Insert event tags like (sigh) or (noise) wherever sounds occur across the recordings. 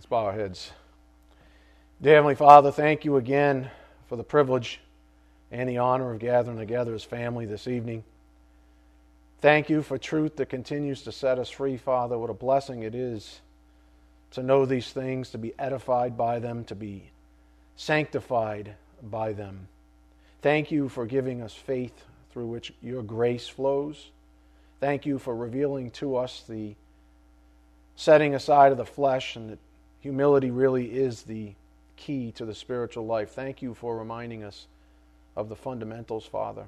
Let's bow our heads. Dear Heavenly Father, thank you again for the privilege and the honor of gathering together as family this evening. Thank you for truth that continues to set us free, Father. What a blessing it is to know these things, to be edified by them, to be sanctified by them. Thank you for giving us faith through which your grace flows. Thank you for revealing to us the setting aside of the flesh and that humility really is the key to the spiritual life. Thank you for reminding us of the fundamentals, Father.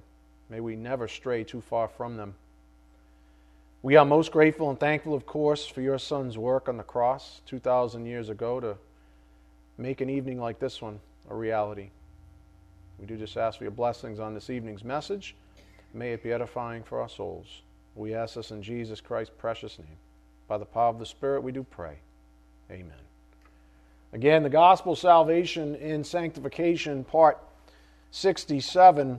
May we never stray too far from them. We are most grateful and thankful, of course, for your Son's work on the cross 2,000 years ago to make an evening like this one a reality. We do just ask for your blessings on this evening's message. May it be edifying for our souls. We ask this in Jesus Christ's precious name. By the power of the Spirit, we do pray. Amen. Again, the gospel salvation in sanctification, part 67.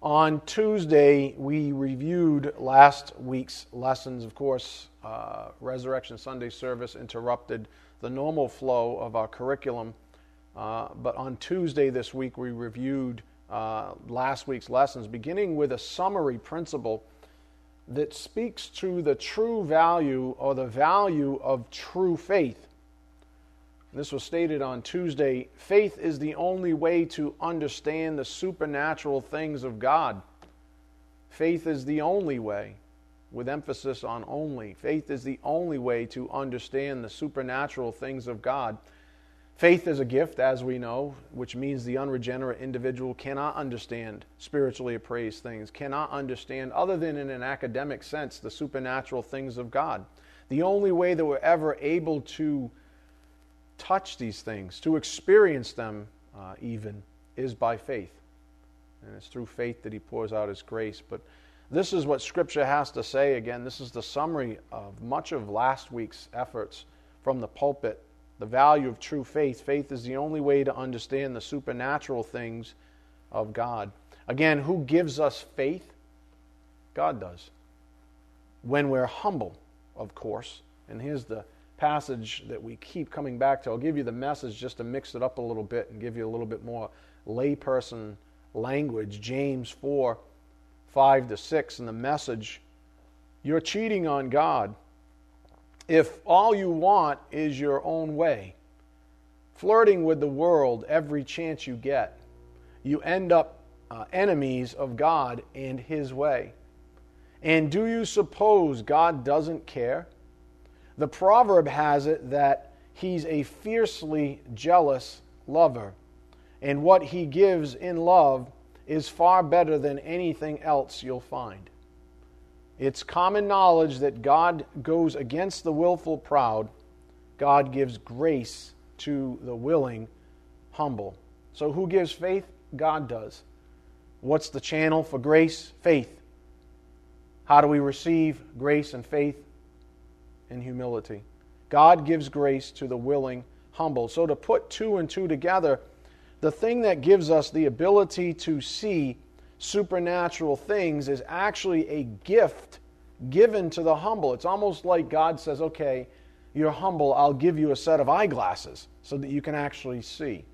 On Tuesday, we reviewed last week's lessons. Of course, uh, Resurrection Sunday service interrupted the normal flow of our curriculum. Uh, but on Tuesday this week, we reviewed uh, last week's lessons, beginning with a summary principle that speaks to the true value or the value of true faith. This was stated on Tuesday. Faith is the only way to understand the supernatural things of God. Faith is the only way, with emphasis on only. Faith is the only way to understand the supernatural things of God. Faith is a gift, as we know, which means the unregenerate individual cannot understand spiritually appraised things, cannot understand, other than in an academic sense, the supernatural things of God. The only way that we're ever able to touch these things, to experience them uh, even, is by faith. And it's through faith that He pours out His grace. But this is what Scripture has to say. Again, this is the summary of much of last week's efforts from the pulpit. The value of true faith. Faith is the only way to understand the supernatural things of God. Again, who gives us faith? God does. When we're humble, of course. And here's the passage that we keep coming back to. I'll give you the message just to mix it up a little bit and give you a little bit more layperson language. James 4 5 to 6 in the message. You're cheating on God if all you want is your own way, flirting with the world every chance you get. You end up uh, enemies of God and His way. And do you suppose God doesn't care? The proverb has it that he's a fiercely jealous lover, and what he gives in love is far better than anything else you'll find. It's common knowledge that God goes against the willful proud. God gives grace to the willing humble. So, who gives faith? God does. What's the channel for grace? Faith. How do we receive grace and faith? And humility. God gives grace to the willing, humble. So to put two and two together, the thing that gives us the ability to see supernatural things is actually a gift given to the humble. It's almost like God says, okay, you're humble, I'll give you a set of eyeglasses so that you can actually see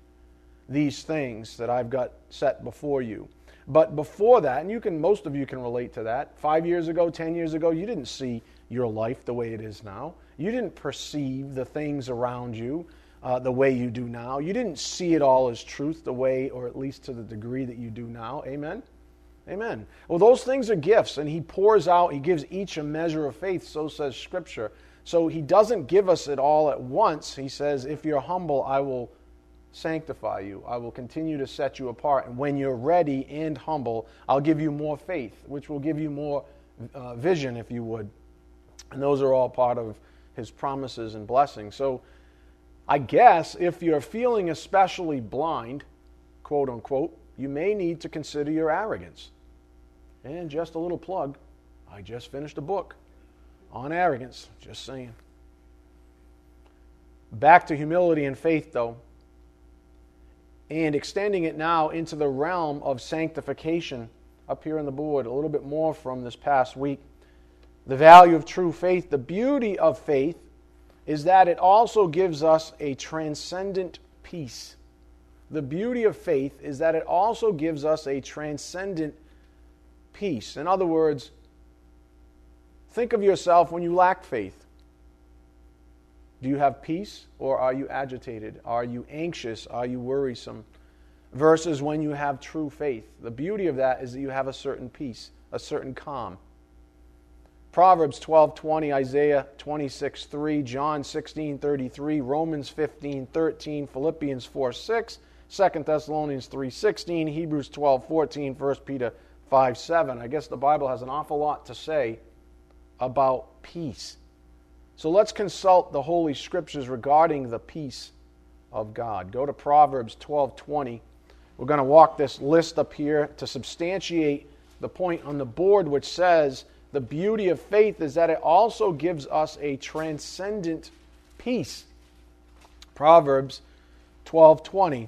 these things that I've got set before you. But before that, and you can most of you can relate to that, 5 years ago, 10 years ago, you didn't see your life the way it is now. You didn't perceive the things around you uh, the way you do now. You didn't see it all as truth the way, or at least to the degree that you do now. Amen? Amen. Well, those things are gifts, and He pours out, He gives each a measure of faith, so says Scripture. So He doesn't give us it all at once. He says, If you're humble, I will sanctify you. I will continue to set you apart. And when you're ready and humble, I'll give you more faith, which will give you more uh, vision, if you would. And those are all part of his promises and blessings. So I guess if you're feeling especially blind, quote unquote, you may need to consider your arrogance. And just a little plug I just finished a book on arrogance, just saying. Back to humility and faith, though, and extending it now into the realm of sanctification up here on the board, a little bit more from this past week the value of true faith, the beauty of faith is that it also gives us a transcendent peace. The beauty of faith is that it also gives us a transcendent peace. In other words, think of yourself when you lack faith. Do you have peace or are you agitated? Are you anxious? Are you worrisome? Versus when you have true faith. The beauty of that is that you have a certain peace, a certain calm. Proverbs 12:20, Isaiah 26:3, John 16:33, Romans 15:13, Philippians 4:6, 2 Thessalonians 3:16, Hebrews 12:14, 1 Peter 5:7. I guess the Bible has an awful lot to say about peace. So let's consult the holy scriptures regarding the peace of God. Go to Proverbs 12:20. We're going to walk this list up here to substantiate the point on the board which says the beauty of faith is that it also gives us a transcendent peace. Proverbs 12:20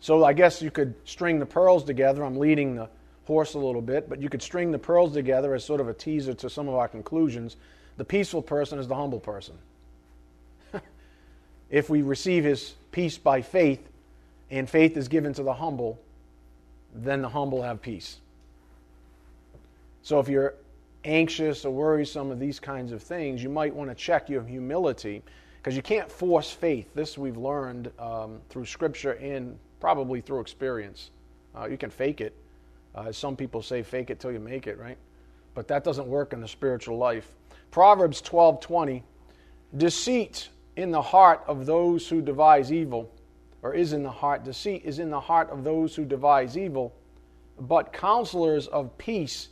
So I guess you could string the pearls together. I'm leading the horse a little bit, but you could string the pearls together as sort of a teaser to some of our conclusions. The peaceful person is the humble person. (laughs) if we receive his peace by faith, and faith is given to the humble, then the humble have peace. So if you're anxious or worrisome of these kinds of things, you might want to check your humility because you can't force faith. This we've learned um, through Scripture and probably through experience. Uh, you can fake it, uh, some people say, fake it till you make it, right? But that doesn't work in the spiritual life. Proverbs 12:20, deceit in the heart of those who devise evil, or is in the heart, deceit is in the heart of those who devise evil, but counselors of peace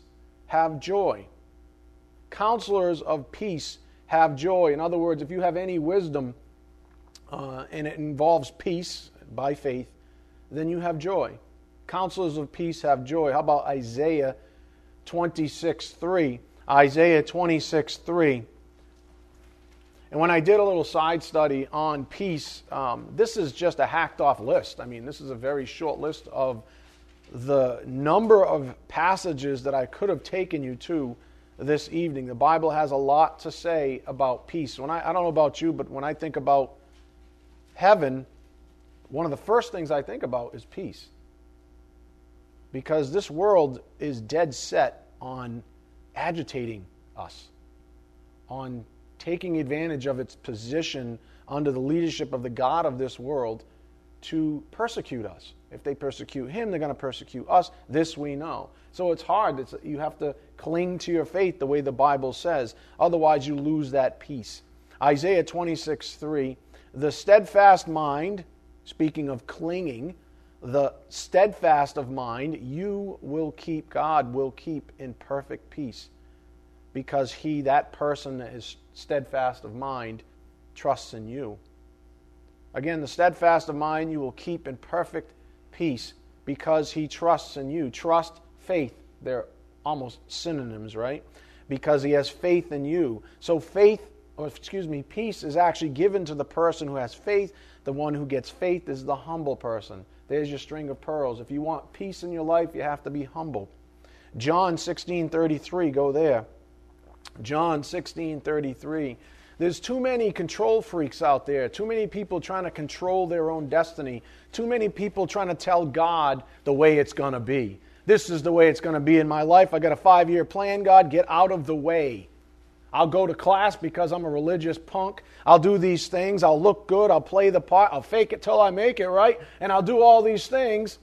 have joy. Counselors of peace have joy. In other words, if you have any wisdom uh, and it involves peace by faith, then you have joy. Counselors of peace have joy. How about Isaiah 26 3? Isaiah 26 3. And when I did a little side study on peace, um, this is just a hacked off list. I mean, this is a very short list of the number of passages that I could have taken you to this evening. The Bible has a lot to say about peace. When I, I don't know about you, but when I think about heaven, one of the first things I think about is peace because this world is dead set on agitating us, on taking advantage of its position under the leadership of the God of this world to persecute us. If they persecute him, they're going to persecute us. This we know. So it's hard. It's, you have to cling to your faith the way the Bible says. Otherwise, you lose that peace. Isaiah 26 3 The steadfast mind, speaking of clinging, the steadfast of mind, you will keep, God will keep in perfect peace because he, that person that is steadfast of mind, trusts in you. Again, the steadfast of mind you will keep in perfect peace because he trusts in you. Trust, faith, they're almost synonyms, right? Because he has faith in you. So, faith, or excuse me, peace is actually given to the person who has faith. The one who gets faith is the humble person. There's your string of pearls. If you want peace in your life, you have to be humble. John 16:33, go there. John 16:33. There's too many control freaks out there. Too many people trying to control their own destiny. Too many people trying to tell God the way it's going to be. This is the way it's going to be in my life. I got a 5-year plan, God, get out of the way. I'll go to class because I'm a religious punk. I'll do these things. I'll look good. I'll play the part. I'll fake it till I make it, right? And I'll do all these things.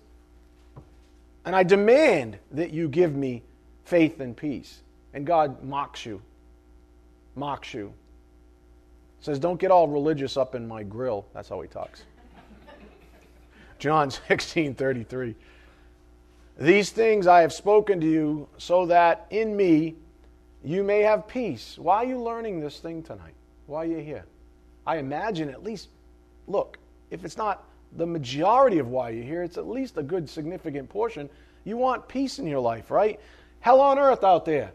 And I demand that you give me faith and peace. And God mocks you. Mocks you. Says, don't get all religious up in my grill. That's how he talks. (laughs) John 16 33. These things I have spoken to you so that in me you may have peace. Why are you learning this thing tonight? Why are you here? I imagine at least, look, if it's not the majority of why you're here, it's at least a good significant portion. You want peace in your life, right? Hell on earth out there.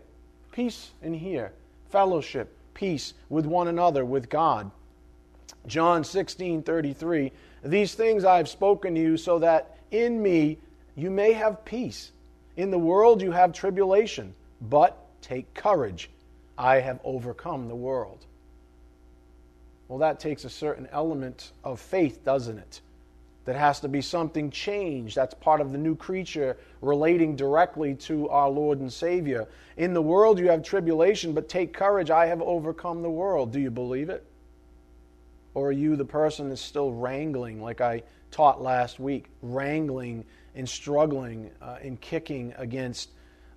Peace in here. Fellowship, peace with one another, with God. John 16 33. These things I have spoken to you so that in me you may have peace. In the world you have tribulation, but Take courage. I have overcome the world. Well, that takes a certain element of faith, doesn't it? That has to be something changed. That's part of the new creature relating directly to our Lord and Savior. In the world you have tribulation, but take courage. I have overcome the world. Do you believe it? Or are you the person that's still wrangling, like I taught last week, wrangling and struggling uh, and kicking against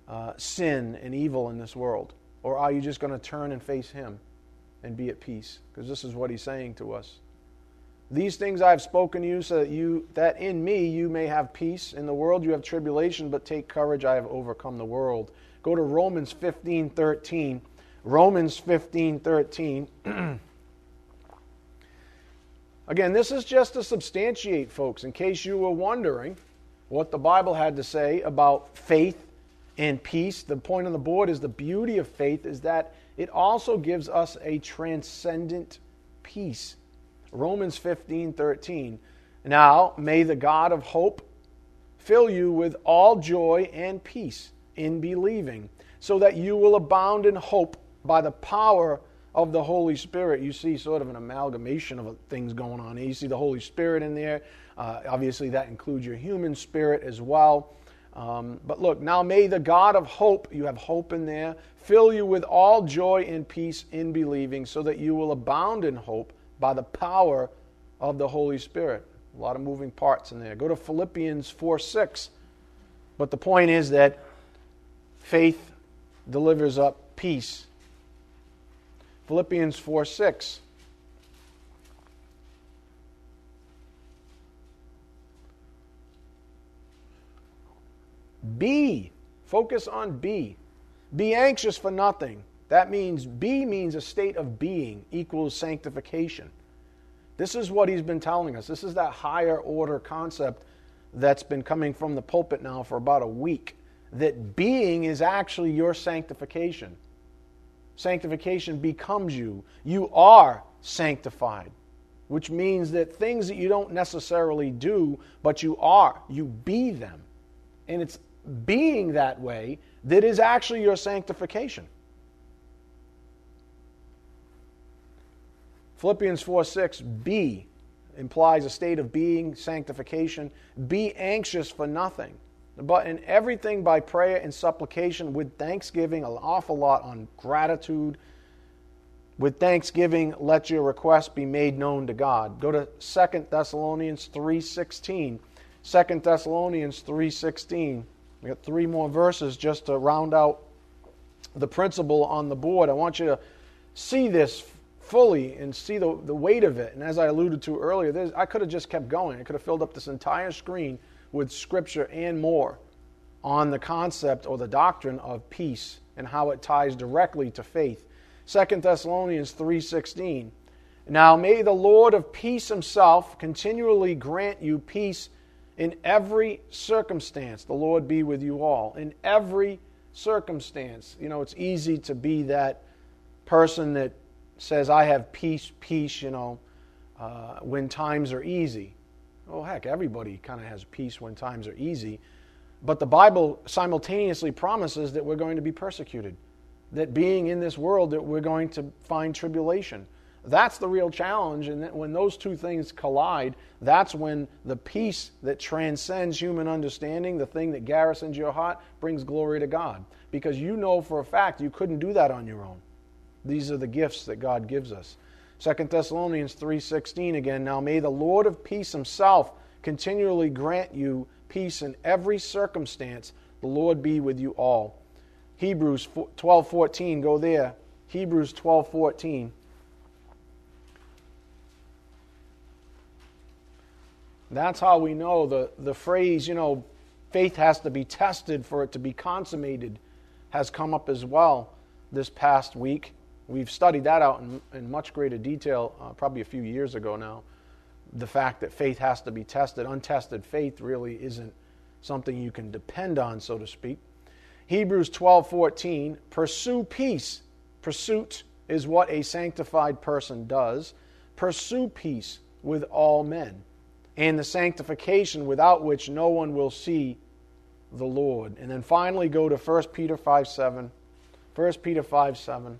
uh, sin and evil in this world? Or are you just going to turn and face Him and be at peace? Because this is what He's saying to us. These things I have spoken to you, so that you that in me you may have peace. In the world you have tribulation, but take courage, I have overcome the world. Go to Romans 15, 13. Romans 15, 13. (clears throat) Again, this is just to substantiate, folks, in case you were wondering what the Bible had to say about faith and peace. The point on the board is the beauty of faith is that it also gives us a transcendent peace. Romans 15 13. Now, may the God of hope fill you with all joy and peace in believing, so that you will abound in hope by the power of the Holy Spirit, you see sort of an amalgamation of things going on. You see the Holy Spirit in there. Uh, obviously, that includes your human spirit as well. Um, but look, now may the God of hope, you have hope in there, fill you with all joy and peace in believing, so that you will abound in hope by the power of the Holy Spirit. A lot of moving parts in there. Go to Philippians 4 6. But the point is that faith delivers up peace Philippians 4 6. Be. Focus on be. Be anxious for nothing. That means be means a state of being equals sanctification. This is what he's been telling us. This is that higher order concept that's been coming from the pulpit now for about a week. That being is actually your sanctification. Sanctification becomes you. You are sanctified, which means that things that you don't necessarily do, but you are, you be them. And it's being that way that is actually your sanctification. Philippians 4 6, be implies a state of being, sanctification. Be anxious for nothing but in everything by prayer and supplication with thanksgiving, an awful lot on gratitude. With thanksgiving, let your requests be made known to God. Go to 2 Thessalonians 3.16. 2 Thessalonians 3.16. We got three more verses just to round out the principle on the board. I want you to see this fully and see the, the weight of it. And as I alluded to earlier, I could have just kept going. I could have filled up this entire screen with Scripture and more on the concept or the doctrine of peace and how it ties directly to faith. 2 Thessalonians 3:16 Now may the Lord of peace himself continually grant you peace in every circumstance. The Lord be with you all in every circumstance. You know, it's easy to be that person that says I have peace, peace, you know, uh, when times are easy. Oh, heck, everybody kind of has peace when times are easy. But the Bible simultaneously promises that we're going to be persecuted, that being in this world, that we're going to find tribulation. That's the real challenge. And when those two things collide, that's when the peace that transcends human understanding, the thing that garrisons your heart, brings glory to God. Because you know for a fact you couldn't do that on your own. These are the gifts that God gives us. 2 Thessalonians 3:16 again, now may the Lord of peace himself continually grant you peace in every circumstance. The Lord be with you all. Hebrews 12:14, go there. Hebrews 12:14. That's how we know the, the phrase, you know, faith has to be tested for it to be consummated, has come up as well this past week. We've studied that out in, in much greater detail uh, probably a few years ago now. The fact that faith has to be tested. Untested faith really isn't something you can depend on, so to speak. Hebrews 12 14, pursue peace. Pursuit is what a sanctified person does. Pursue peace with all men, and the sanctification without which no one will see the Lord. And then finally go to 1 Peter 5 7. 1 Peter 5 7.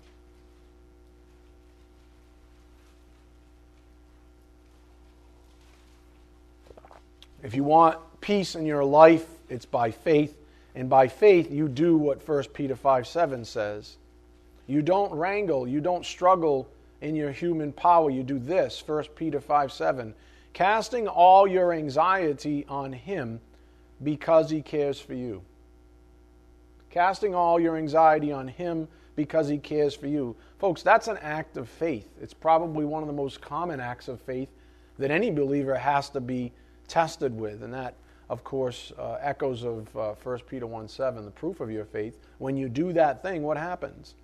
If you want peace in your life, it's by faith. And by faith, you do what 1 Peter 5 7 says. You don't wrangle, you don't struggle in your human power. You do this, 1 Peter 5 7. Casting all your anxiety on Him because He cares for you. Casting all your anxiety on Him because He cares for you. Folks, that's an act of faith. It's probably one of the most common acts of faith that any believer has to be tested with. And that, of course, uh, echoes of uh, 1 Peter 1 7, the proof of your faith. When you do that thing, what happens?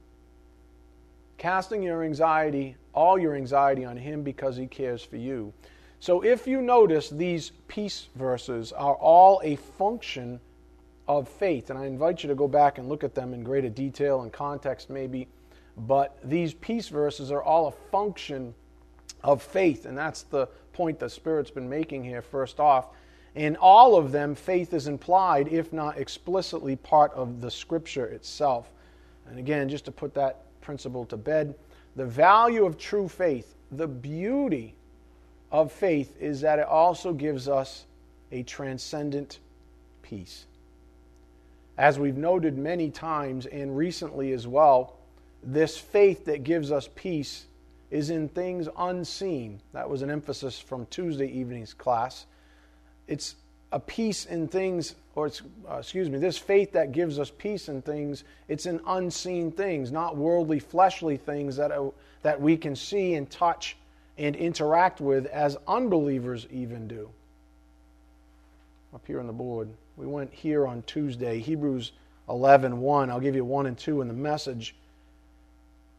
Casting your anxiety, all your anxiety on Him because He cares for you. So if you notice, these peace verses are all a function of faith. And I invite you to go back and look at them in greater detail and context, maybe. But these peace verses are all a function of faith. And that's the point the Spirit's been making here, first off. In all of them, faith is implied, if not explicitly part of the Scripture itself. And again, just to put that principle to bed, the value of true faith, the beauty of faith, is that it also gives us a transcendent peace. As we've noted many times and recently as well, this faith that gives us peace is in things unseen. That was an emphasis from Tuesday evening's class. It's a peace in things, or uh, excuse me, this faith that gives us peace in things, it's in unseen things, not worldly, fleshly things that, uh, that we can see and touch and interact with as unbelievers even do. Up here on the board, we went here on Tuesday, Hebrews 11 1. I'll give you 1 and 2 in the message.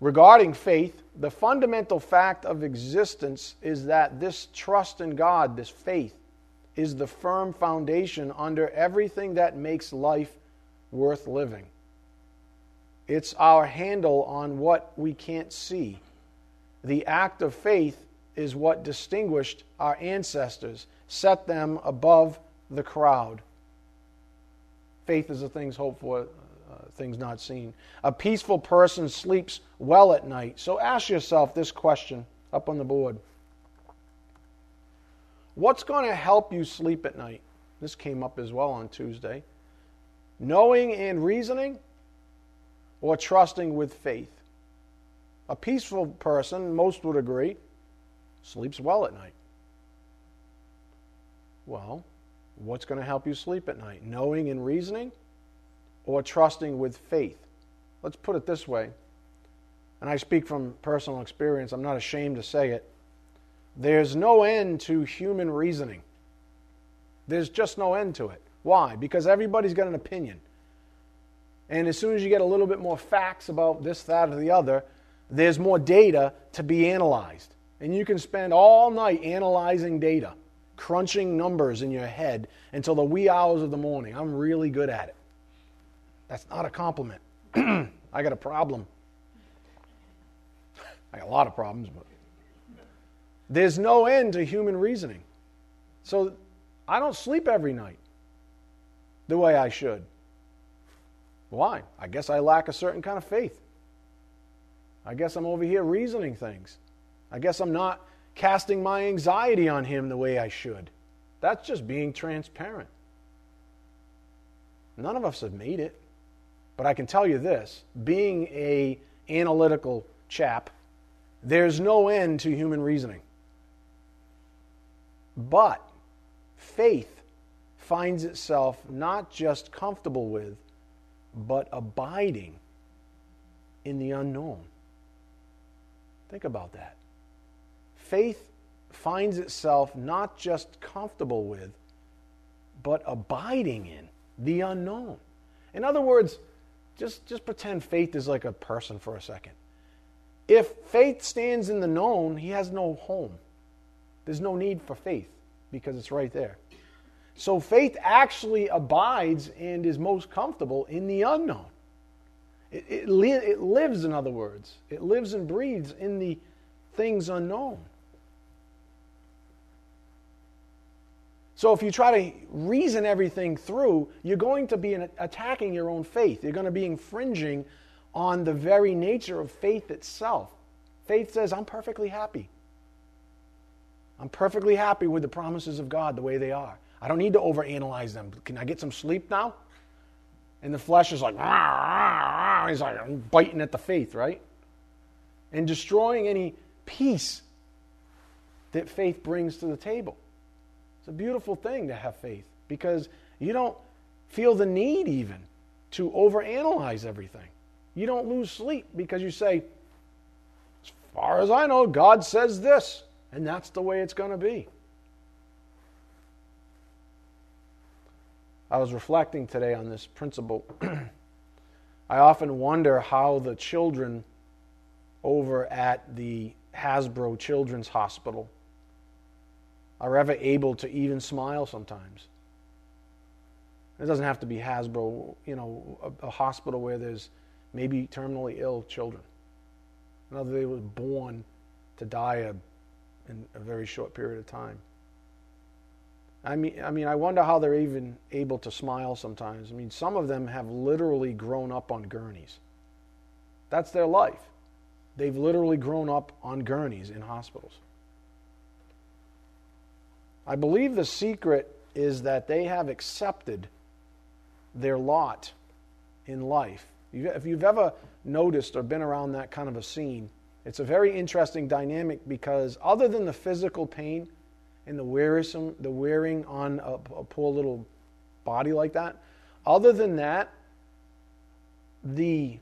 Regarding faith, the fundamental fact of existence is that this trust in God, this faith, is the firm foundation under everything that makes life worth living. It's our handle on what we can't see. The act of faith is what distinguished our ancestors, set them above the crowd. Faith is the things hoped for, things not seen. A peaceful person sleeps well at night. So ask yourself this question up on the board What's going to help you sleep at night? This came up as well on Tuesday. Knowing and reasoning or trusting with faith? A peaceful person, most would agree, sleeps well at night. Well, what's going to help you sleep at night? Knowing and reasoning or trusting with faith. Let's put it this way, and I speak from personal experience, I'm not ashamed to say it. There's no end to human reasoning. There's just no end to it. Why? Because everybody's got an opinion. And as soon as you get a little bit more facts about this, that, or the other, there's more data to be analyzed. And you can spend all night analyzing data, crunching numbers in your head until the wee hours of the morning. I'm really good at it. That's not a compliment. (clears throat) I got a problem. I got a lot of problems, but there's no end to human reasoning. So I don't sleep every night the way I should. Why? I guess I lack a certain kind of faith. I guess I'm over here reasoning things. I guess I'm not casting my anxiety on him the way I should. That's just being transparent. None of us have made it. But I can tell you this being a analytical chap, there's no end to human reasoning. But faith finds itself not just comfortable with, but abiding in the unknown. Think about that. Faith finds itself not just comfortable with, but abiding in the unknown. In other words, just, just pretend faith is like a person for a second. If faith stands in the known, he has no home. There's no need for faith because it's right there. So faith actually abides and is most comfortable in the unknown. It, it, li- it lives, in other words, it lives and breathes in the things unknown. So if you try to reason everything through, you're going to be attacking your own faith. You're going to be infringing on the very nature of faith itself. Faith says, I'm perfectly happy. I'm perfectly happy with the promises of God the way they are. I don't need to overanalyze them. Can I get some sleep now? And the flesh is like, he's like I'm biting at the faith, right? And destroying any peace that faith brings to the table. It's a beautiful thing to have faith because you don't feel the need even to overanalyze everything. You don't lose sleep because you say, as far as I know, God says this, and that's the way it's going to be. I was reflecting today on this principle. (clears throat) I often wonder how the children over at the Hasbro Children's Hospital are ever able to even smile sometimes. It doesn't have to be Hasbro, you know, a, a hospital where there's maybe terminally ill children. Another, they were born to die a, in a very short period of time. I mean, I mean, I wonder how they're even able to smile sometimes. I mean, some of them have literally grown up on gurneys. That's their life. They've literally grown up on gurneys in hospitals. I believe the secret is that they have accepted their lot in life. If you've ever noticed or been around that kind of a scene, it's a very interesting dynamic because other than the physical pain and the wearisome, the wearing on a, a poor little body like that, other than that, the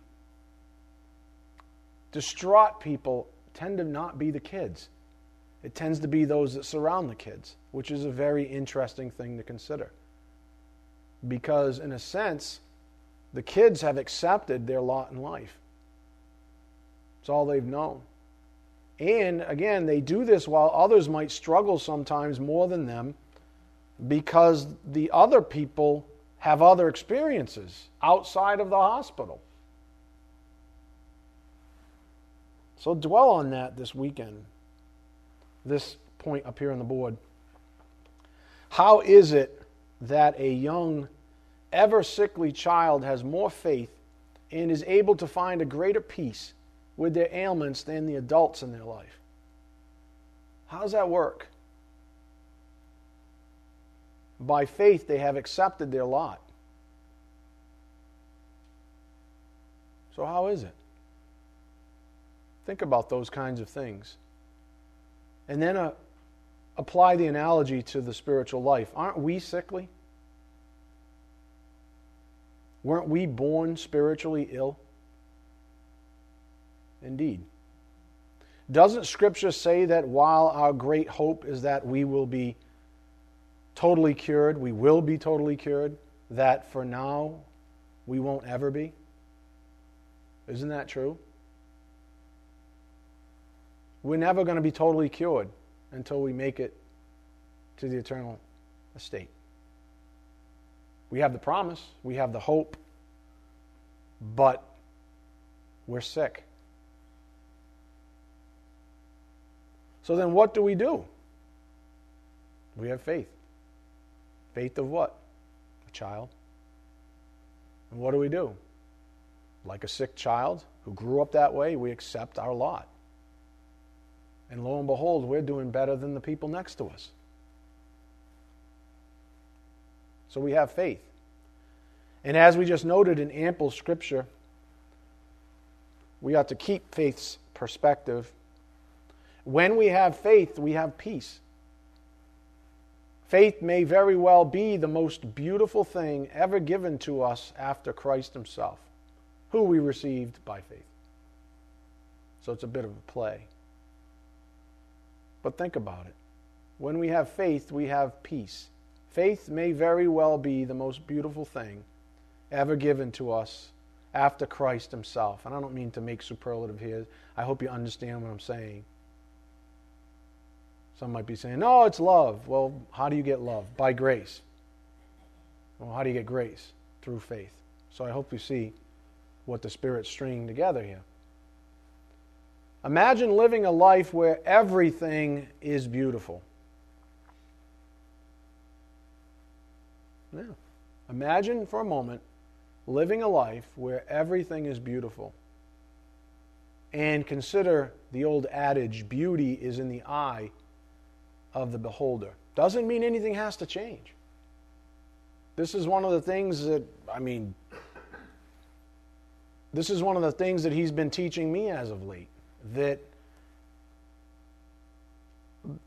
distraught people tend to not be the kids. It tends to be those that surround the kids, which is a very interesting thing to consider. Because, in a sense, the kids have accepted their lot in life. It's all they've known. And again, they do this while others might struggle sometimes more than them because the other people have other experiences outside of the hospital. So dwell on that this weekend this point up here on the board. How is it that a young, ever sickly child has more faith and is able to find a greater peace with their ailments than the adults in their life? How does that work? By faith, they have accepted their lot. So, how is it? Think about those kinds of things. And then uh, apply the analogy to the spiritual life. Aren't we sickly? Weren't we born spiritually ill? Indeed. Doesn't Scripture say that while our great hope is that we will be totally cured, we will be totally cured, that for now we won't ever be? Isn't that true? We're never going to be totally cured until we make it to the eternal estate. We have the promise, we have the hope, but we're sick. So then, what do we do? We have faith. Faith of what? A child. And what do we do? Like a sick child who grew up that way, we accept our lot. And lo and behold, we're doing better than the people next to us. So we have faith. And as we just noted in ample scripture, we ought to keep faith's perspective. When we have faith, we have peace. Faith may very well be the most beautiful thing ever given to us after Christ Himself, who we received by faith. So it's a bit of a play. But think about it. When we have faith, we have peace. Faith may very well be the most beautiful thing ever given to us after Christ Himself. And I don't mean to make superlative here. I hope you understand what I'm saying. Some might be saying, no, it's love. Well, how do you get love? By grace. Well, how do you get grace? Through faith. So I hope you see what the Spirit's stringing together here. Imagine living a life where everything is beautiful. Yeah. Imagine for a moment living a life where everything is beautiful. And consider the old adage beauty is in the eye of the beholder. Doesn't mean anything has to change. This is one of the things that, I mean, this is one of the things that he's been teaching me as of late. That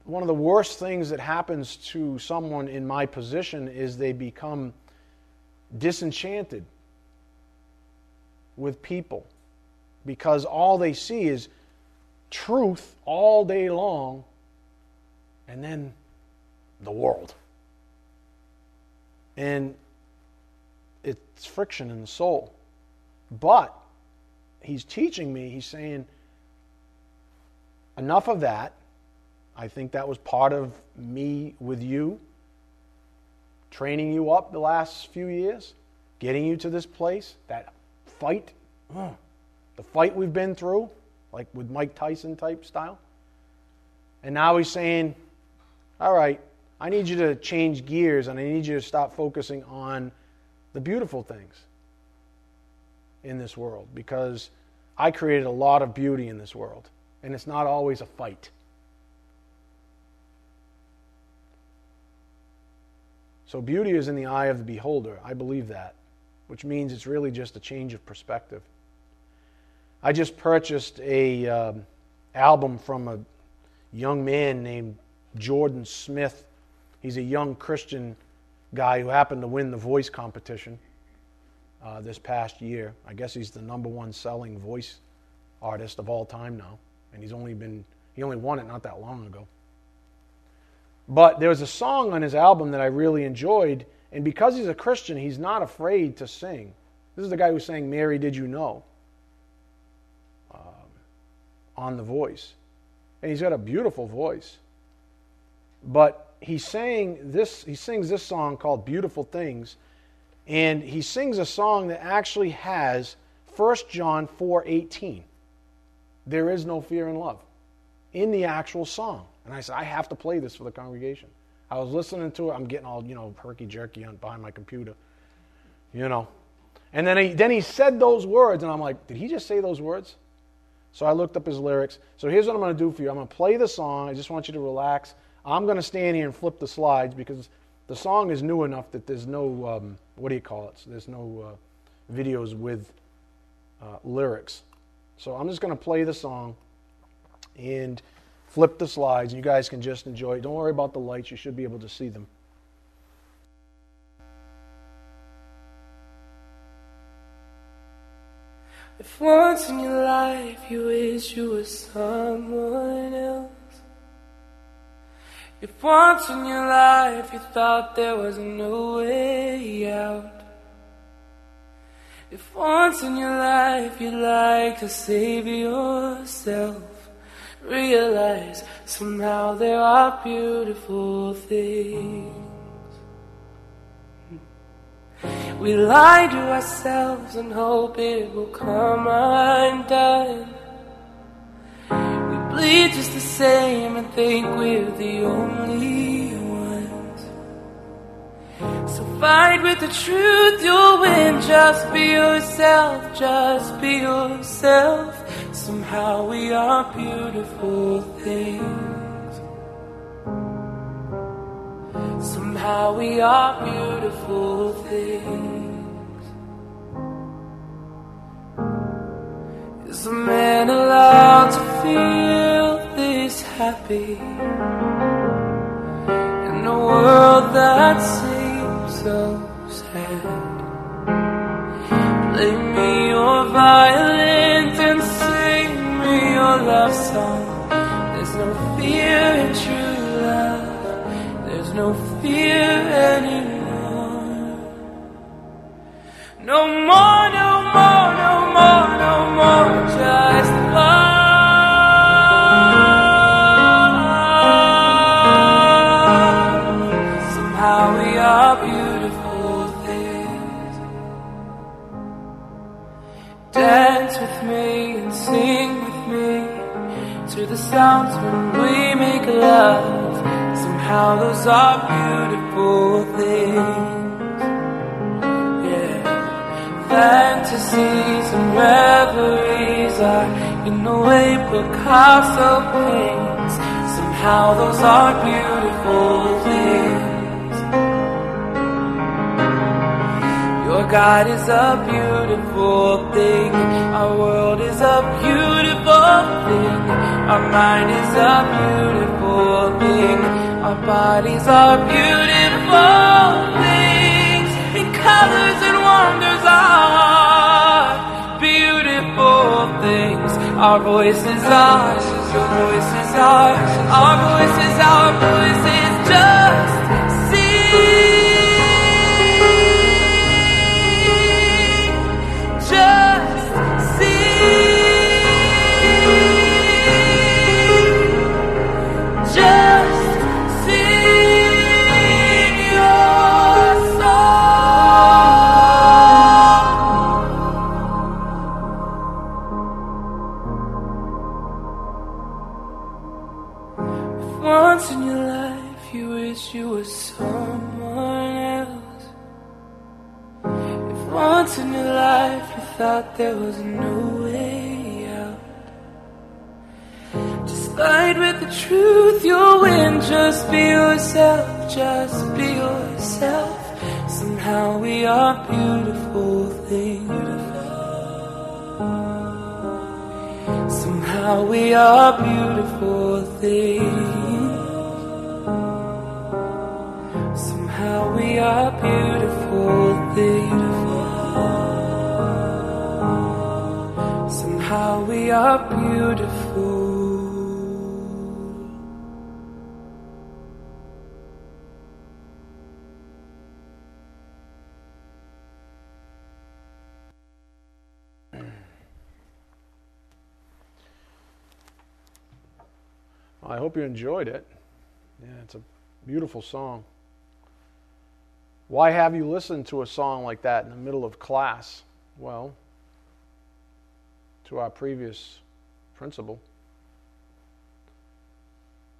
one of the worst things that happens to someone in my position is they become disenchanted with people because all they see is truth all day long and then the world. And it's friction in the soul. But he's teaching me, he's saying, enough of that. I think that was part of me with you, training you up the last few years, getting you to this place, that fight, the fight we've been through, like with Mike Tyson type style. And now he's saying, all right, I need you to change gears and I need you to stop focusing on the beautiful things in this world because I created a lot of beauty in this world and it's not always a fight. So beauty is in the eye of the beholder. I believe that, which means it's really just a change of perspective. I just purchased a um, album from a young man named Jordan Smith He's a young Christian guy who happened to win the voice competition uh, this past year. I guess he's the number one selling voice artist of all time now, and he's only been he only won it not that long ago. But there was a song on his album that I really enjoyed, and because he's a Christian, he's not afraid to sing. This is the guy who sang "Mary, Did You Know" um, on the voice, and he's got a beautiful voice. But he sang this he sings this song called beautiful things and he sings a song that actually has 1 john 4.18 there is no fear in love. In the actual song. And i said i have to play this for the congregation. I was listening to it. I'm getting all you know herky jerky behind my computer you know. And then he, then he said those words and i'm like did he just say those words? So i looked up his lyrics. So here's what i'm going to do for you. I'm going to play the song. I just want you to relax. I'm going to stand here and flip the slides because the song is new enough that there's no, um, what do you call it? So there's no uh, videos with uh, lyrics. So I'm just going to play the song and flip the slides, and you guys can just enjoy it. Don't worry about the lights, you should be able to see them. If once in your life you wish you were someone else if once in your life you thought there was no way out, if once in your life you'd like to save yourself, realize somehow there are beautiful things. We lie to ourselves and hope it will come undone We bleed just the same and think we're the only fight with the truth, you'll win. Just be yourself, just be yourself. Somehow we are beautiful things. Somehow we are beautiful things. Is a man allowed to feel? This happy in a world that's so sad. Play me your violin and sing me your love song. There's no fear in true love. There's no fear anymore. No more, sounds when we make love. Somehow those are beautiful things. Yeah. fantasies and reveries are in a way Picasso paints. Somehow those are beautiful things. God is a beautiful thing. Our world is a beautiful thing. Our mind is a beautiful thing. Our bodies are beautiful things. And colors and wonders are beautiful things. Our voices are, your voices are, our voices, our voices just sing. Hope you enjoyed it. Yeah, it's a beautiful song. Why have you listened to a song like that in the middle of class? Well, to our previous principle.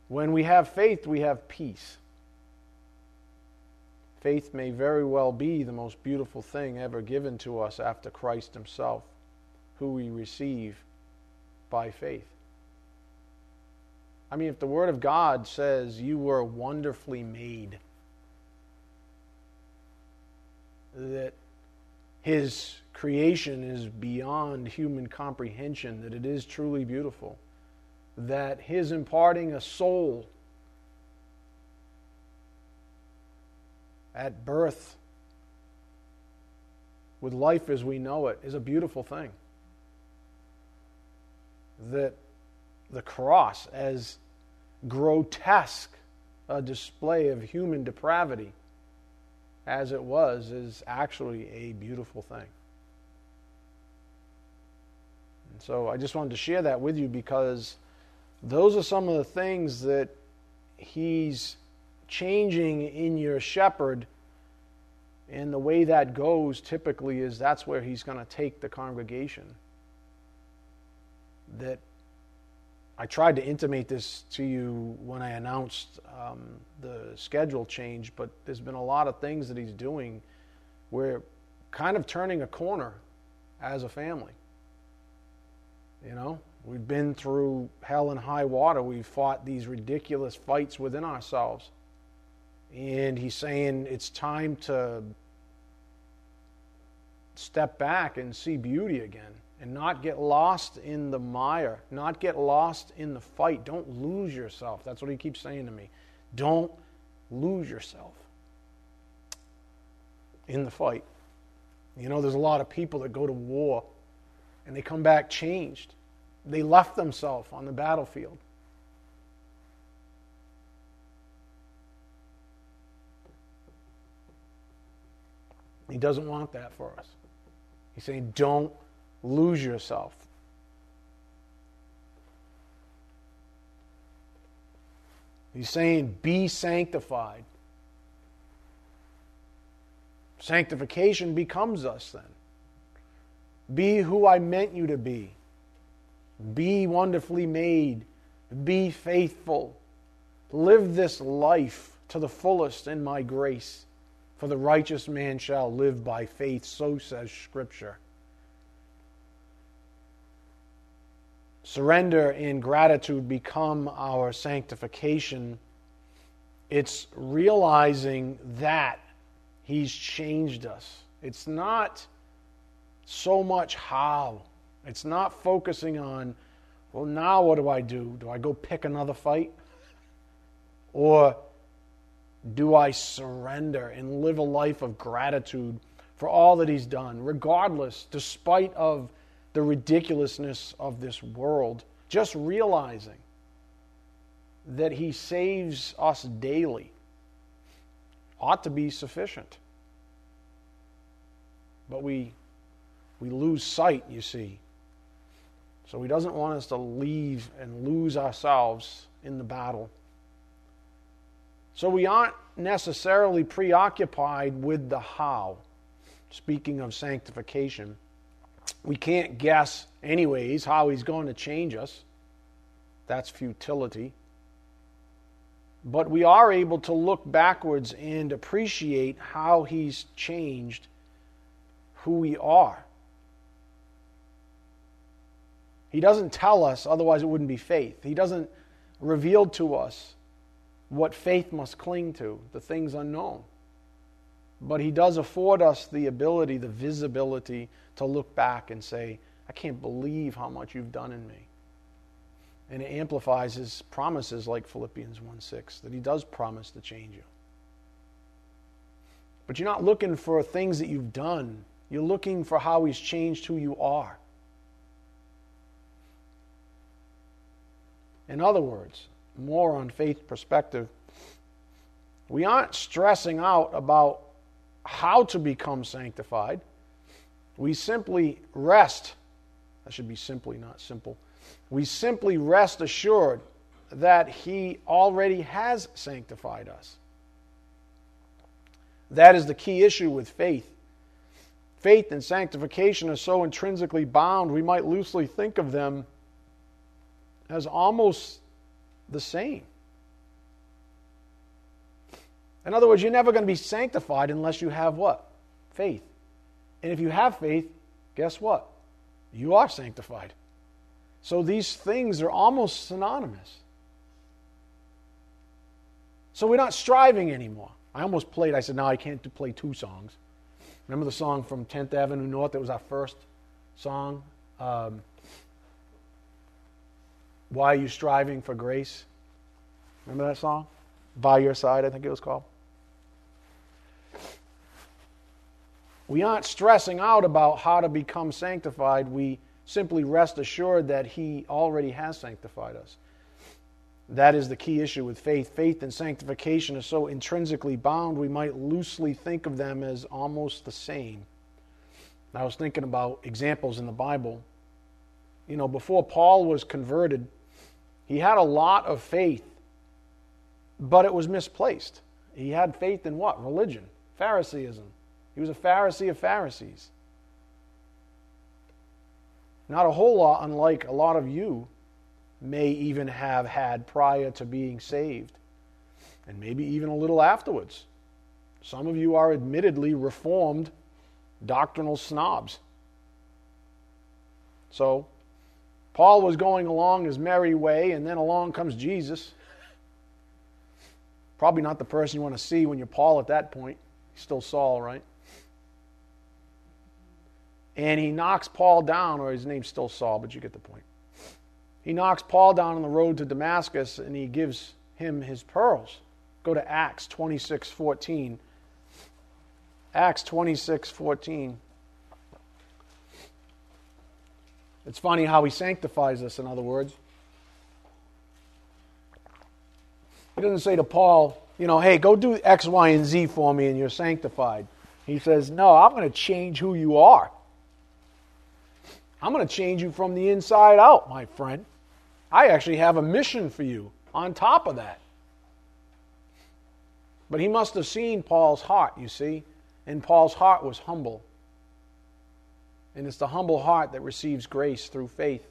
When we have faith, we have peace. Faith may very well be the most beautiful thing ever given to us after Christ Himself, who we receive by faith. I mean, if the Word of God says you were wonderfully made, that His creation is beyond human comprehension, that it is truly beautiful, that His imparting a soul at birth with life as we know it is a beautiful thing. That the cross, as grotesque a display of human depravity as it was, is actually a beautiful thing. And so I just wanted to share that with you because those are some of the things that he's changing in your shepherd. And the way that goes typically is that's where he's going to take the congregation. That I tried to intimate this to you when I announced um, the schedule change, but there's been a lot of things that he's doing. We're kind of turning a corner as a family. You know, we've been through hell and high water. We've fought these ridiculous fights within ourselves. And he's saying it's time to step back and see beauty again and not get lost in the mire, not get lost in the fight. Don't lose yourself. That's what he keeps saying to me. Don't lose yourself in the fight. You know, there's a lot of people that go to war and they come back changed. They left themselves on the battlefield. He doesn't want that for us. He's saying, don't lose yourself. He's saying, be sanctified. Sanctification becomes us then. Be who I meant you to be. Be wonderfully made. Be faithful. Live this life to the fullest in my grace. For the righteous man shall live by faith, so says Scripture. Surrender and gratitude become our sanctification. It's realizing that He's changed us. It's not so much how. It's not focusing on, well, now what do I do? Do I go pick another fight? Or do I surrender and live a life of gratitude for all that He's done, regardless, despite of the ridiculousness of this world? Just realizing that He saves us daily ought to be sufficient. But we, we lose sight, you see. So He doesn't want us to leave and lose ourselves in the battle. So we aren't necessarily preoccupied with the how. Speaking of sanctification, we can't guess, anyways, how He's going to change us. That's futility. But we are able to look backwards and appreciate how He's changed who we are. He doesn't tell us, otherwise, it wouldn't be faith. He doesn't reveal to us what faith must cling to, the things unknown. But He does afford us the ability, the visibility to look back and say, I can't believe how much you've done in me. And it amplifies His promises like Philippians 1 6, that He does promise to change you. But you're not looking for things that you've done, you're looking for how He's changed who you are. In other words, more on faith perspective, we aren't stressing out about how to become sanctified. We simply rest. That should be simply, not simple. We simply rest assured that He already has sanctified us. That is the key issue with faith. Faith and sanctification are so intrinsically bound, we might loosely think of them as almost the same. In other words, you're never going to be sanctified unless you have what? Faith. And if you have faith, guess what? You are sanctified. So these things are almost synonymous. So we're not striving anymore. I almost played, I said, no, I can't play two songs. Remember the song from 10th Avenue North? That was our first song. Um, why Are You Striving for Grace? Remember that song? By Your Side, I think it was called. We aren't stressing out about how to become sanctified. We simply rest assured that He already has sanctified us. That is the key issue with faith. Faith and sanctification are so intrinsically bound, we might loosely think of them as almost the same. I was thinking about examples in the Bible. You know, before Paul was converted, he had a lot of faith, but it was misplaced. He had faith in what? Religion, Phariseeism. He was a Pharisee of Pharisees. Not a whole lot unlike a lot of you may even have had prior to being saved, and maybe even a little afterwards. Some of you are admittedly reformed doctrinal snobs. So, Paul was going along his merry way, and then along comes Jesus. Probably not the person you want to see when you're Paul at that point. He's still Saul, right? And he knocks Paul down, or his name's still Saul, but you get the point. He knocks Paul down on the road to Damascus and he gives him his pearls. Go to Acts 26 14. Acts 26 14. It's funny how he sanctifies us, in other words. He doesn't say to Paul, you know, hey, go do X, Y, and Z for me and you're sanctified. He says, no, I'm going to change who you are. I'm going to change you from the inside out, my friend. I actually have a mission for you on top of that. But he must have seen Paul's heart, you see, and Paul's heart was humble. And it's the humble heart that receives grace through faith.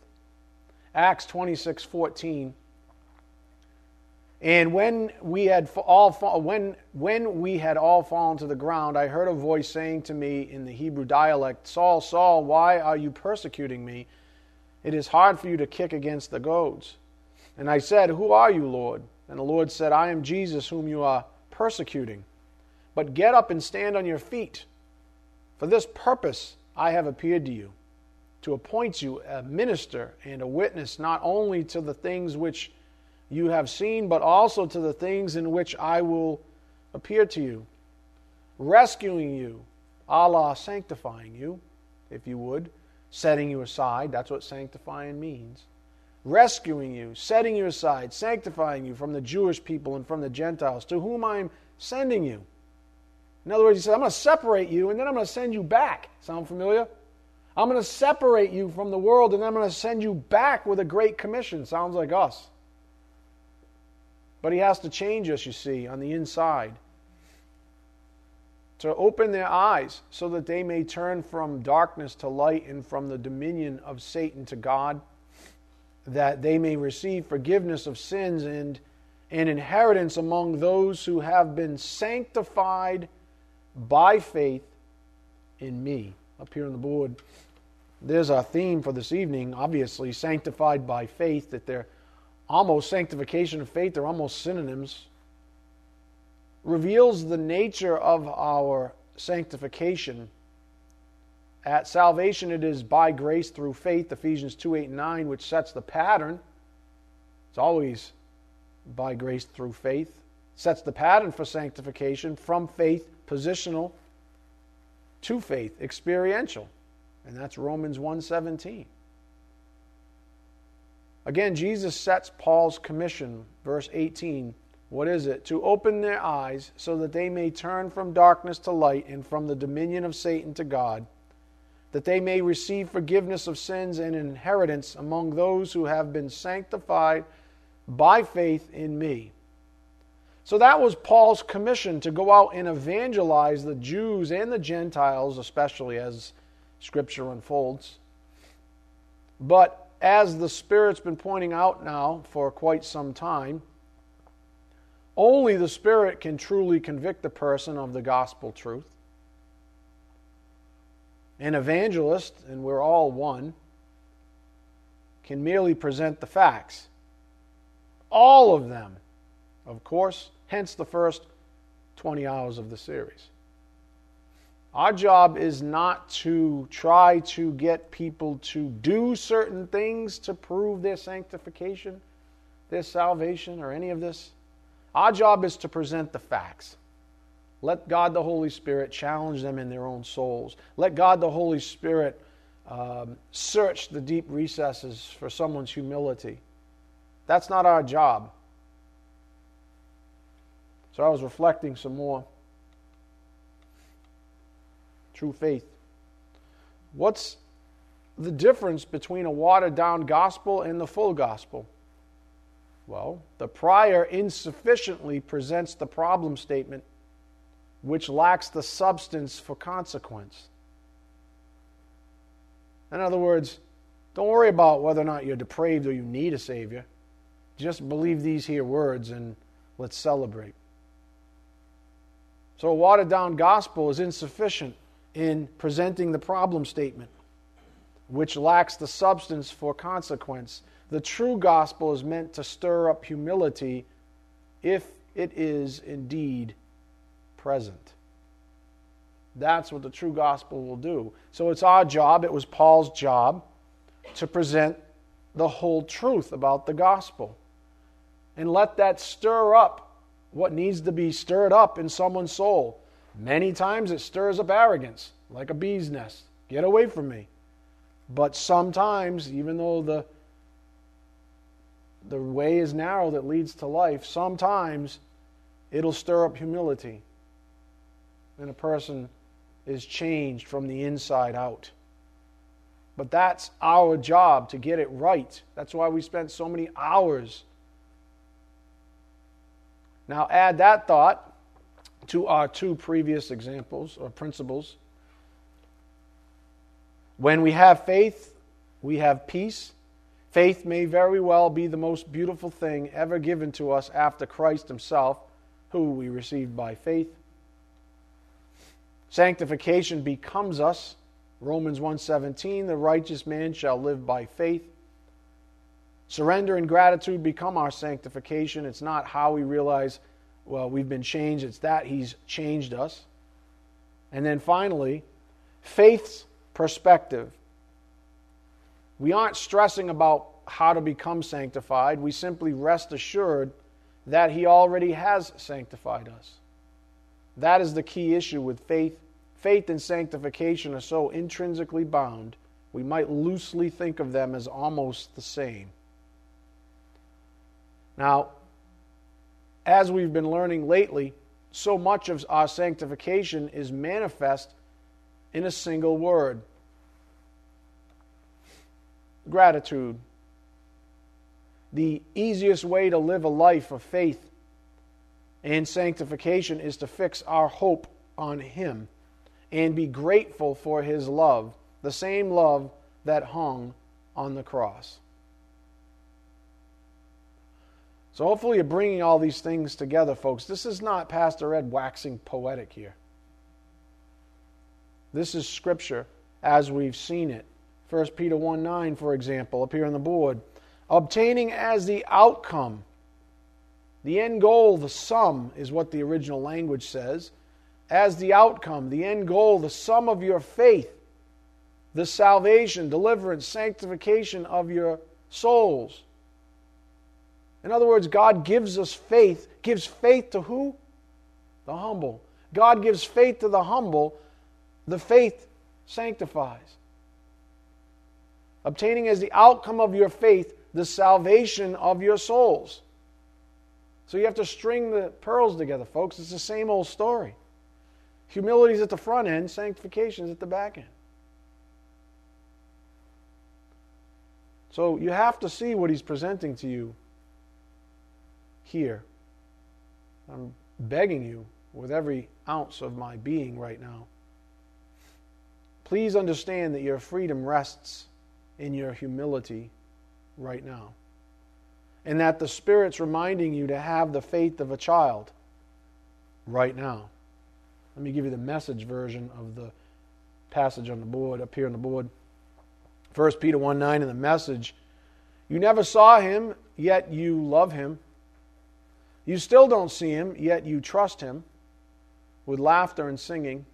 Acts 26 14. And when we had all when when we had all fallen to the ground, I heard a voice saying to me in the Hebrew dialect, "Saul, Saul, why are you persecuting me? It is hard for you to kick against the goads." And I said, "Who are you, Lord?" And the Lord said, "I am Jesus whom you are persecuting. But get up and stand on your feet. For this purpose I have appeared to you, to appoint you a minister and a witness not only to the things which you have seen, but also to the things in which I will appear to you, rescuing you, Allah sanctifying you, if you would, setting you aside. That's what sanctifying means. Rescuing you, setting you aside, sanctifying you from the Jewish people and from the Gentiles, to whom I'm sending you. In other words, he said, I'm going to separate you and then I'm going to send you back. Sound familiar? I'm going to separate you from the world and I'm going to send you back with a great commission. Sounds like us. But he has to change us, you see, on the inside. To open their eyes so that they may turn from darkness to light and from the dominion of Satan to God, that they may receive forgiveness of sins and an inheritance among those who have been sanctified by faith in me. Up here on the board, there's our theme for this evening. Obviously, sanctified by faith, that they're almost sanctification and faith are almost synonyms, reveals the nature of our sanctification. At salvation, it is by grace through faith, Ephesians 2 8 and 9, which sets the pattern. It's always by grace through faith. Sets the pattern for sanctification from faith, positional, to faith, experiential. And that's Romans 1:17. Again, Jesus sets Paul's commission, verse 18. What is it? To open their eyes so that they may turn from darkness to light and from the dominion of Satan to God, that they may receive forgiveness of sins and inheritance among those who have been sanctified by faith in me. So that was Paul's commission to go out and evangelize the Jews and the Gentiles, especially as Scripture unfolds. But as the Spirit's been pointing out now for quite some time, only the Spirit can truly convict the person of the gospel truth. An evangelist, and we're all one, can merely present the facts. All of them, of course, hence the first 20 hours of the series. Our job is not to try to get people to do certain things to prove their sanctification, their salvation, or any of this. Our job is to present the facts. Let God the Holy Spirit challenge them in their own souls. Let God the Holy Spirit um, search the deep recesses for someone's humility. That's not our job. So I was reflecting some more true faith. What's the difference between a watered down gospel and the full gospel? Well, the prior insufficiently presents the problem statement, which lacks the substance for consequence. In other words, don't worry about whether or not you're depraved or you need a Savior. Just believe these here words and let's celebrate. So, a watered down gospel is insufficient in presenting the problem statement, which lacks the substance for consequence. The true gospel is meant to stir up humility if it is indeed present. That's what the true gospel will do. So it's our job, it was Paul's job, to present the whole truth about the gospel. And let that stir up what needs to be stirred up in someone's soul. Many times it stirs up arrogance, like a bee's nest. Get away from me. But sometimes, even though the, the way is narrow that leads to life, sometimes it'll stir up humility. And a person is changed from the inside out. But that's our job to get it right. That's why we spent so many hours. Now, add that thought to our two previous examples or principles. When we have faith, we have peace. Faith may very well be the most beautiful thing ever given to us after Christ Himself, who we received by faith. Sanctification becomes us. Romans 1:17, the righteous man shall live by faith. Surrender and gratitude become our sanctification. It's not how we realize, well, we've been changed, it's that He's changed us. And then finally, faith's perspective. We aren't stressing about how to become sanctified. We simply rest assured that He already has sanctified us. That is the key issue with faith. Faith and sanctification are so intrinsically bound, we might loosely think of them as almost the same. Now, as we've been learning lately, so much of our sanctification is manifest in a single word gratitude. The easiest way to live a life of faith and sanctification is to fix our hope on Him and be grateful for His love, the same love that hung on the cross. So, hopefully, you're bringing all these things together, folks. This is not Pastor Ed waxing poetic here. This is Scripture as we've seen it. 1 Peter 1 9, for example, up here on the board. Obtaining as the outcome, the end goal, the sum is what the original language says. As the outcome, the end goal, the sum of your faith, the salvation, deliverance, sanctification of your souls in other words, God gives us faith. Gives faith to who? The humble. God gives faith to the humble. The faith sanctifies. Obtaining as the outcome of your faith the salvation of your souls. So you have to string the pearls together, folks. It's the same old story. Humility is at the front end, sanctification is at the back end. So you have to see what he's presenting to you here. I'm begging you with every ounce of my being right now. Please understand that your freedom rests in your humility right now. And that the Spirit's reminding you to have the faith of a child right now. Let me give you the message version of the passage on the board, up here on the board. 1 Peter 1 9 in the message. You never saw him, yet you love him. You still don't see him, yet you trust him with laughter and singing.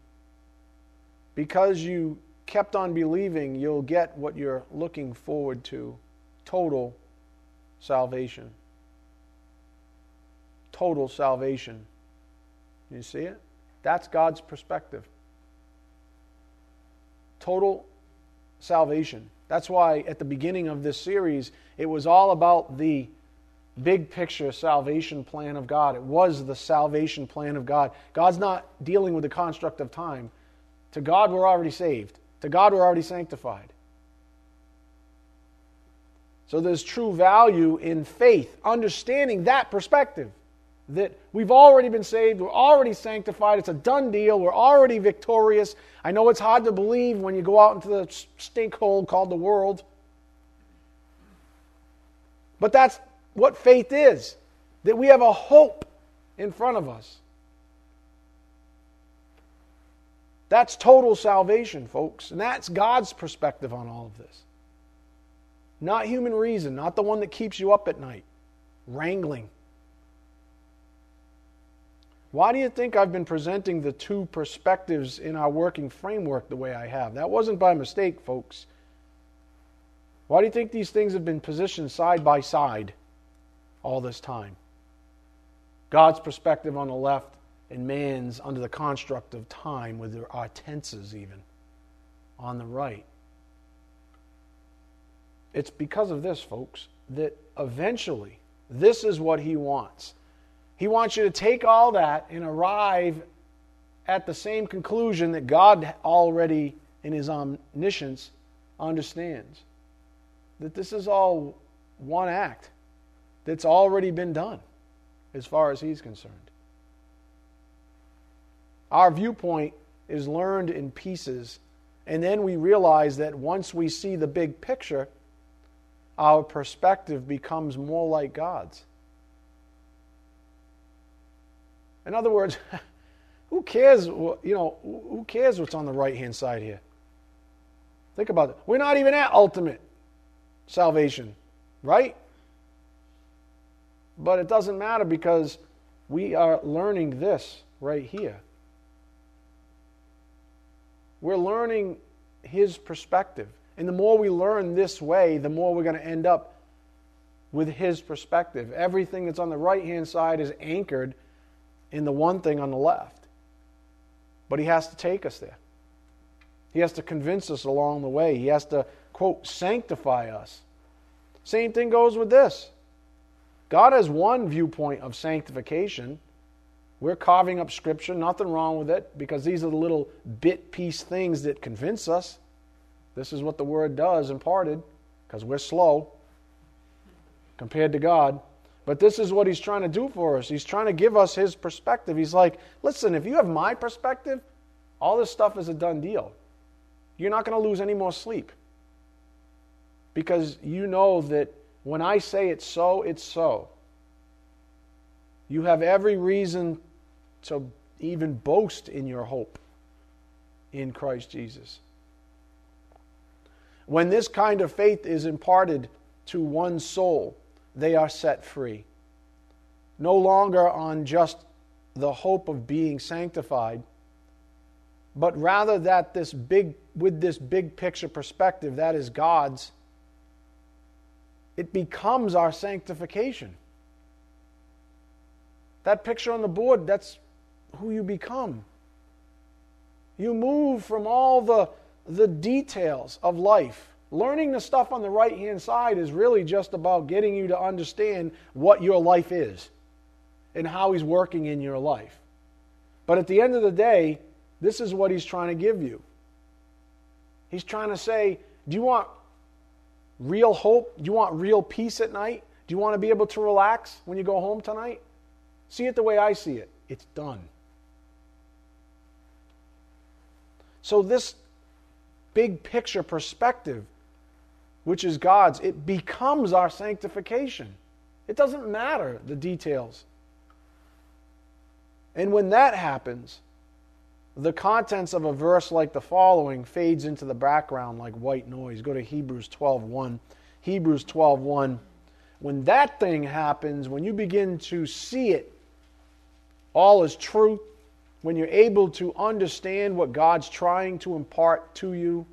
Because you kept on believing, you'll get what you're looking forward to total salvation. Total salvation. You see it? That's God's perspective. Total salvation. That's why at the beginning of this series, it was all about the big picture salvation plan of God. It was the salvation plan of God. God's not dealing with the construct of time. To God, we're already saved, to God, we're already sanctified. So there's true value in faith, understanding that perspective that we've already been saved, we're already sanctified, it's a done deal, we're already victorious. I know it's hard to believe when you go out into the stink hole called the world. But that's what faith is that we have a hope in front of us. That's total salvation, folks. And that's God's perspective on all of this. Not human reason, not the one that keeps you up at night, wrangling. Why do you think I've been presenting the two perspectives in our working framework the way I have? That wasn't by mistake, folks. Why do you think these things have been positioned side by side? All this time. God's perspective on the left and man's under the construct of time with our tenses even on the right. It's because of this, folks, that eventually this is what he wants. He wants you to take all that and arrive at the same conclusion that God already, in his omniscience, understands. That this is all one act that's already been done as far as he's concerned. Our viewpoint is learned in pieces, and then we realize that once we see the big picture, our perspective becomes more like God's. In other words, (laughs) who cares, you know, who cares what's on the right hand side here? Think about it. We're not even at ultimate salvation, right? But it doesn't matter because we are learning this right here. We're learning his perspective. And the more we learn this way, the more we're going to end up with his perspective. Everything that's on the right hand side is anchored in the one thing on the left. But he has to take us there. He has to convince us along the way. He has to, quote, sanctify us. Same thing goes with this. God has one viewpoint of sanctification. We're carving up Scripture, nothing wrong with it, because these are the little bit piece things that convince us. This is what the Word does, imparted, because we're slow compared to God. But this is what He's trying to do for us. He's trying to give us His perspective. He's like, listen, if you have my perspective, all this stuff is a done deal. You're not going to lose any more sleep. Because you know that when I say it's so, it's so. You have every reason to even boast in your hope in Christ Jesus. When this kind of faith is imparted to one soul, they are set free. No longer on just the hope of being sanctified, but rather that this big, with this big picture perspective, that is God's, it becomes our sanctification. That picture on the board, that's who you become. You move from all the, the details of life. Learning the stuff on the right hand side is really just about getting you to understand what your life is and how He's working in your life. But at the end of the day, this is what He's trying to give you. He's trying to say, Do you want real hope? Do you want real peace at night? Do you want to be able to relax when you go home tonight? See it the way I see it. It's done. So, this big picture perspective, which is God's, it becomes our sanctification. It doesn't matter the details. And when that happens, the contents of a verse like the following fades into the background like white noise. Go to Hebrews 12:1. Hebrews 12:1. When that thing happens, when you begin to see it all is truth, when you're able to understand what God's trying to impart to you,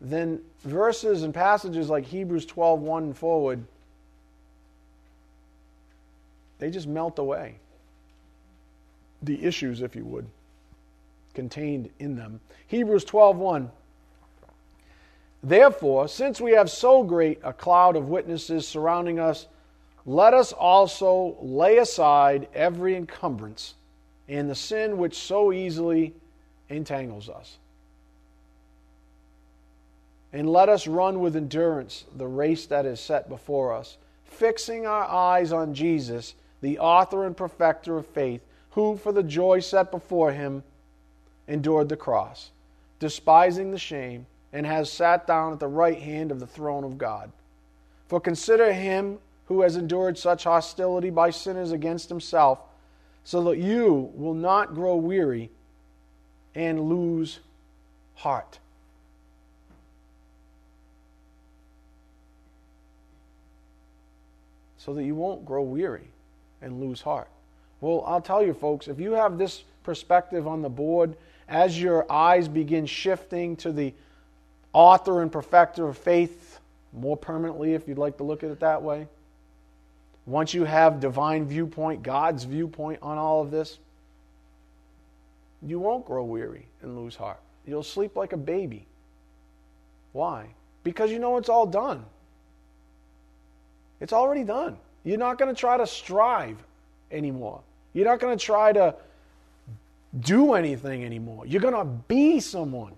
then verses and passages like Hebrews 12:1 and forward they just melt away. The issues, if you would, contained in them. Hebrews 12:1 Therefore, since we have so great a cloud of witnesses surrounding us, let us also lay aside every encumbrance and the sin which so easily entangles us. And let us run with endurance the race that is set before us, fixing our eyes on Jesus the author and perfecter of faith, who, for the joy set before him, endured the cross, despising the shame, and has sat down at the right hand of the throne of God. For consider him who has endured such hostility by sinners against himself, so that you will not grow weary and lose heart. So that you won't grow weary and lose heart. Well, I'll tell you, folks, if you have this perspective on the board, as your eyes begin shifting to the author and perfecter of faith, more permanently, if you'd like to look at it that way, once you have divine viewpoint, God's viewpoint on all of this, you won't grow weary and lose heart. You'll sleep like a baby. Why? Because you know it's all done. It's already done. You're not going to try to strive anymore. You're not going to try to do anything anymore. You're going to be someone.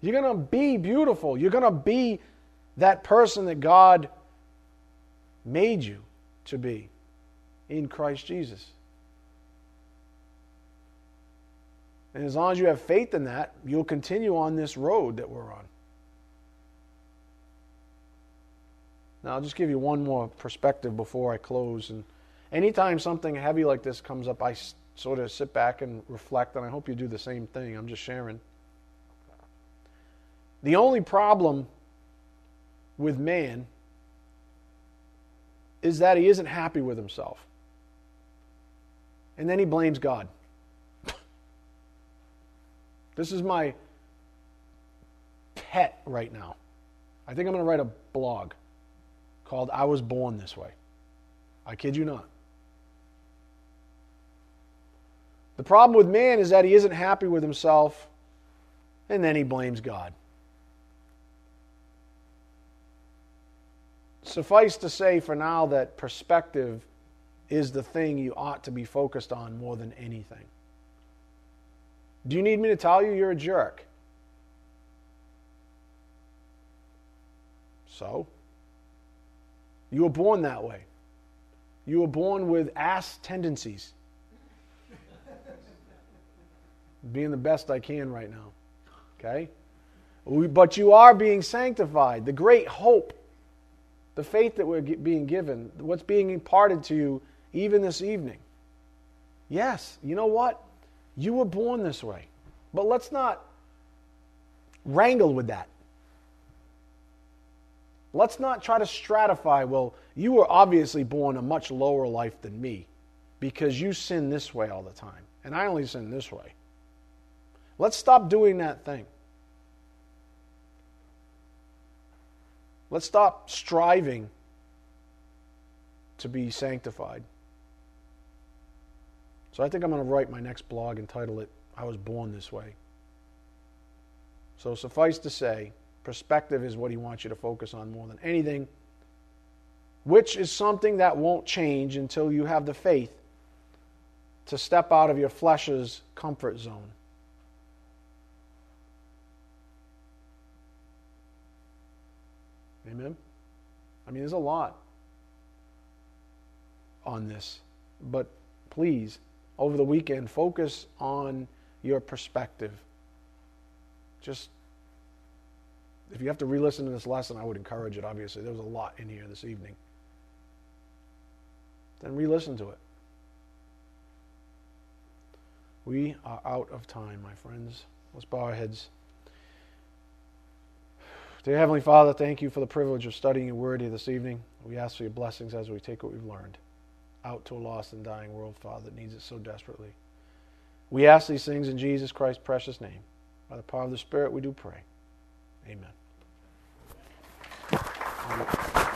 You're going to be beautiful. You're going to be that person that God made you to be in Christ Jesus. And as long as you have faith in that, you'll continue on this road that we're on. Now, I'll just give you one more perspective before I close. And anytime something heavy like this comes up, I sort of sit back and reflect, and I hope you do the same thing. I'm just sharing. The only problem with man is that he isn't happy with himself. And then he blames God. (laughs) this is my pet right now. I think I'm going to write a blog called I Was Born This Way. I kid you not. The problem with man is that he isn't happy with himself and then he blames God. Suffice to say for now that perspective is the thing you ought to be focused on more than anything. Do you need me to tell you you're a jerk? So? You were born that way. You were born with ass tendencies. Being the best I can right now. Okay? But you are being sanctified. The great hope, the faith that we're being given, what's being imparted to you even this evening. Yes, you know what? You were born this way. But let's not wrangle with that. Let's not try to stratify, well, you were obviously born a much lower life than me because you sin this way all the time, and I only sin this way. Let's stop doing that thing. Let's stop striving to be sanctified. So I think I'm going to write my next blog and title it, I Was Born This Way. So suffice to say, Perspective is what he wants you to focus on more than anything, which is something that won't change until you have the faith to step out of your flesh's comfort zone. Amen? I mean, there's a lot on this, but please, over the weekend, focus on your perspective. Just if you have to re listen to this lesson, I would encourage it, obviously. There was a lot in here this evening. Then re listen to it. We are out of time, my friends. Let's bow our heads. Dear Heavenly Father, thank you for the privilege of studying your word here this evening. We ask for your blessings as we take what we've learned out to a lost and dying world, Father, that needs it so desperately. We ask these things in Jesus Christ's precious name. By the power of the Spirit, we do pray. Amen. You.